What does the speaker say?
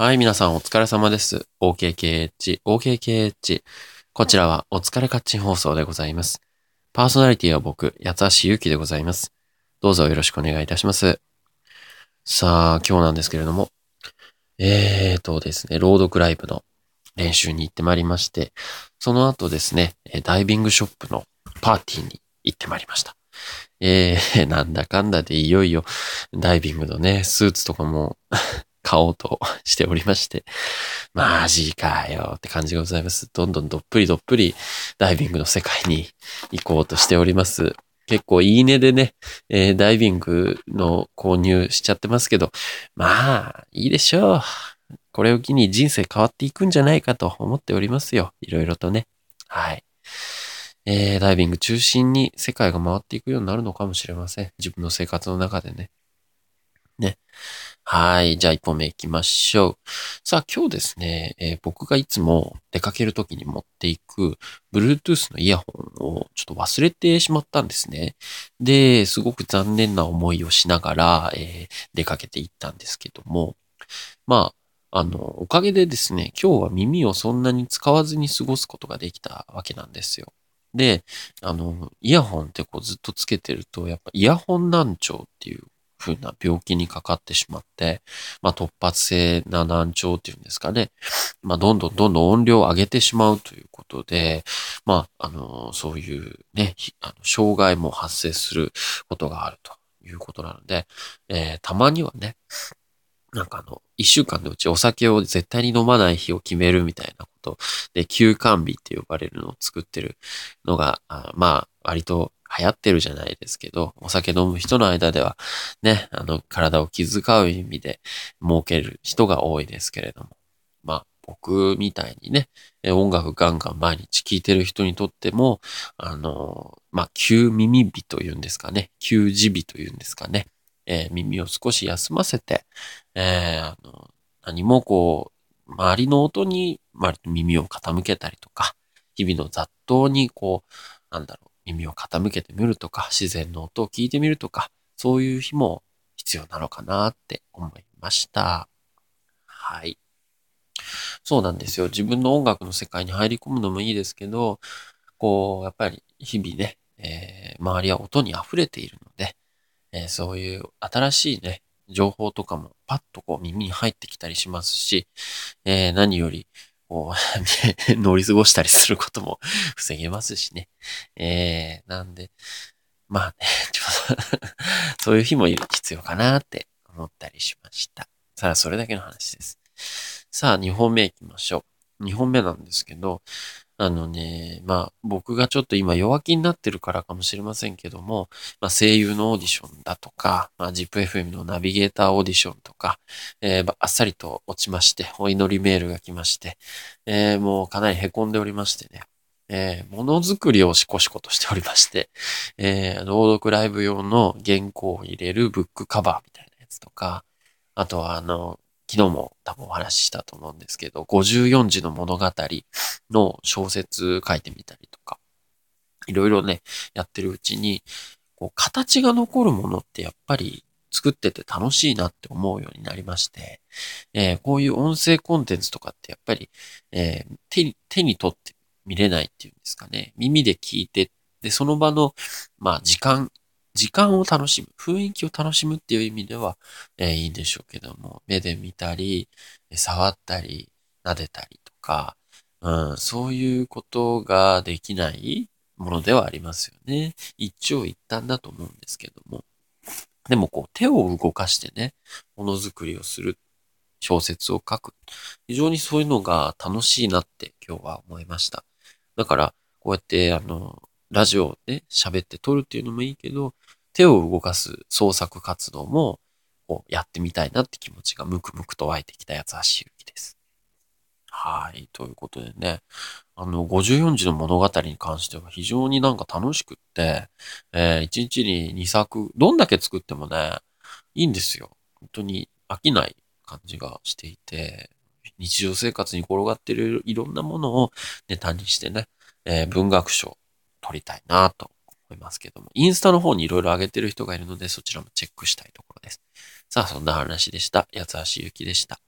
はい、皆さんお疲れ様です。OKKH、OKKH。こちらはお疲れカッチン放送でございます。パーソナリティは僕、八橋ゆきでございます。どうぞよろしくお願いいたします。さあ、今日なんですけれども、えーとですね、朗読ライブの練習に行ってまいりまして、その後ですね、ダイビングショップのパーティーに行ってまいりました。えー、なんだかんだでいよいよダイビングのね、スーツとかも買おうとしておりまして、マジかよって感じがございます。どんどんどっぷりどっぷりダイビングの世界に行こうとしております。結構いいねでね、えー、ダイビングの購入しちゃってますけど、まあ、いいでしょう。これを機に人生変わっていくんじゃないかと思っておりますよ。いろいろとね。はい。えー、ダイビング中心に世界が回っていくようになるのかもしれません。自分の生活の中でね。ね。はい。じゃあ一本目行きましょう。さあ今日ですね、えー、僕がいつも出かけるときに持っていく Bluetooth のイヤホンをちょっと忘れてしまったんですね。で、すごく残念な思いをしながら、えー、出かけていったんですけども、まあ、あの、おかげでですね、今日は耳をそんなに使わずに過ごすことができたわけなんですよ。で、あの、イヤホンってこうずっとつけてると、やっぱイヤホン難聴っていうふうな病気にかかってしまって、まあ、突発性な難聴っていうんですかね。まあ、どんどんどんどん音量を上げてしまうということで、まあ、あの、そういうね、あの障害も発生することがあるということなので、えー、たまにはね、なんかあの、一週間のうちお酒を絶対に飲まない日を決めるみたいなことで、休館日って呼ばれるのを作ってるのが、あまあ、割と流行ってるじゃないですけど、お酒飲む人の間では、ね、あの、体を気遣う意味で設ける人が多いですけれども。まあ、僕みたいにね、音楽ガンガン毎日聴いてる人にとっても、あの、まあ、急耳日というんですかね、急耳日というんですかね、えー、耳を少し休ませて、えー、あの、何もこう、周りの音に耳を傾けたりとか、日々の雑踏にこう、なんだろう、耳を傾けてみるとか、自然の音を聞いてみるとか、そういう日も必要なのかなって思いました。はい。そうなんですよ。自分の音楽の世界に入り込むのもいいですけど、こう、やっぱり日々ね、えー、周りは音に溢れているので、えー、そういう新しいね、情報とかもパッとこう耳に入ってきたりしますし、えー、何よりこう、乗り過ごしたりすることも 防げますしね。えー、なんで、まあね、ちょっとそういう日も必要かなって思ったりしました。さあ、それだけの話です。さあ、2本目行きましょう。2本目なんですけど、あのね、まあ僕がちょっと今弱気になってるからかもしれませんけども、まあ声優のオーディションだとか、まあ ZIPFM のナビゲーターオーディションとか、えー、あっさりと落ちまして、お祈りメールが来まして、えー、もうかなり凹んでおりましてね、えー、ものづくりをしこしことしておりまして、えー、朗読ライブ用の原稿を入れるブックカバーみたいなやつとか、あとはあの、昨日も多分お話ししたと思うんですけど、54字の物語の小説書いてみたりとか、いろいろね、やってるうちに、こう、形が残るものってやっぱり作ってて楽しいなって思うようになりまして、えー、こういう音声コンテンツとかってやっぱり、えー、手に、手に取って見れないっていうんですかね。耳で聞いて、で、その場の、まあ、時間、時間を楽しむ、雰囲気を楽しむっていう意味では、えー、いいんでしょうけども、目で見たり、触ったり、撫でたりとか、うん、そういうことができないものではありますよね。一長一短だと思うんですけども。でもこう手を動かしてね、ものづくりをする、小説を書く。非常にそういうのが楽しいなって今日は思いました。だから、こうやってあの、ラジオをね、喋って撮るっていうのもいいけど、手を動かす創作活動も、こうやってみたいなって気持ちがムクムクと湧いてきたやつはしゆきです。はい。ということでね、あの、54字の物語に関しては非常になんか楽しくって、えー、1日に2作、どんだけ作ってもね、いいんですよ。本当に飽きない感じがしていて、日常生活に転がっているいろんなものをネタにしてね、えー、文学賞撮りたいなと思いますけども、インスタの方にいろいろ上げてる人がいるので、そちらもチェックしたいところです。さあ、そんな話でした。八橋ゆきでした。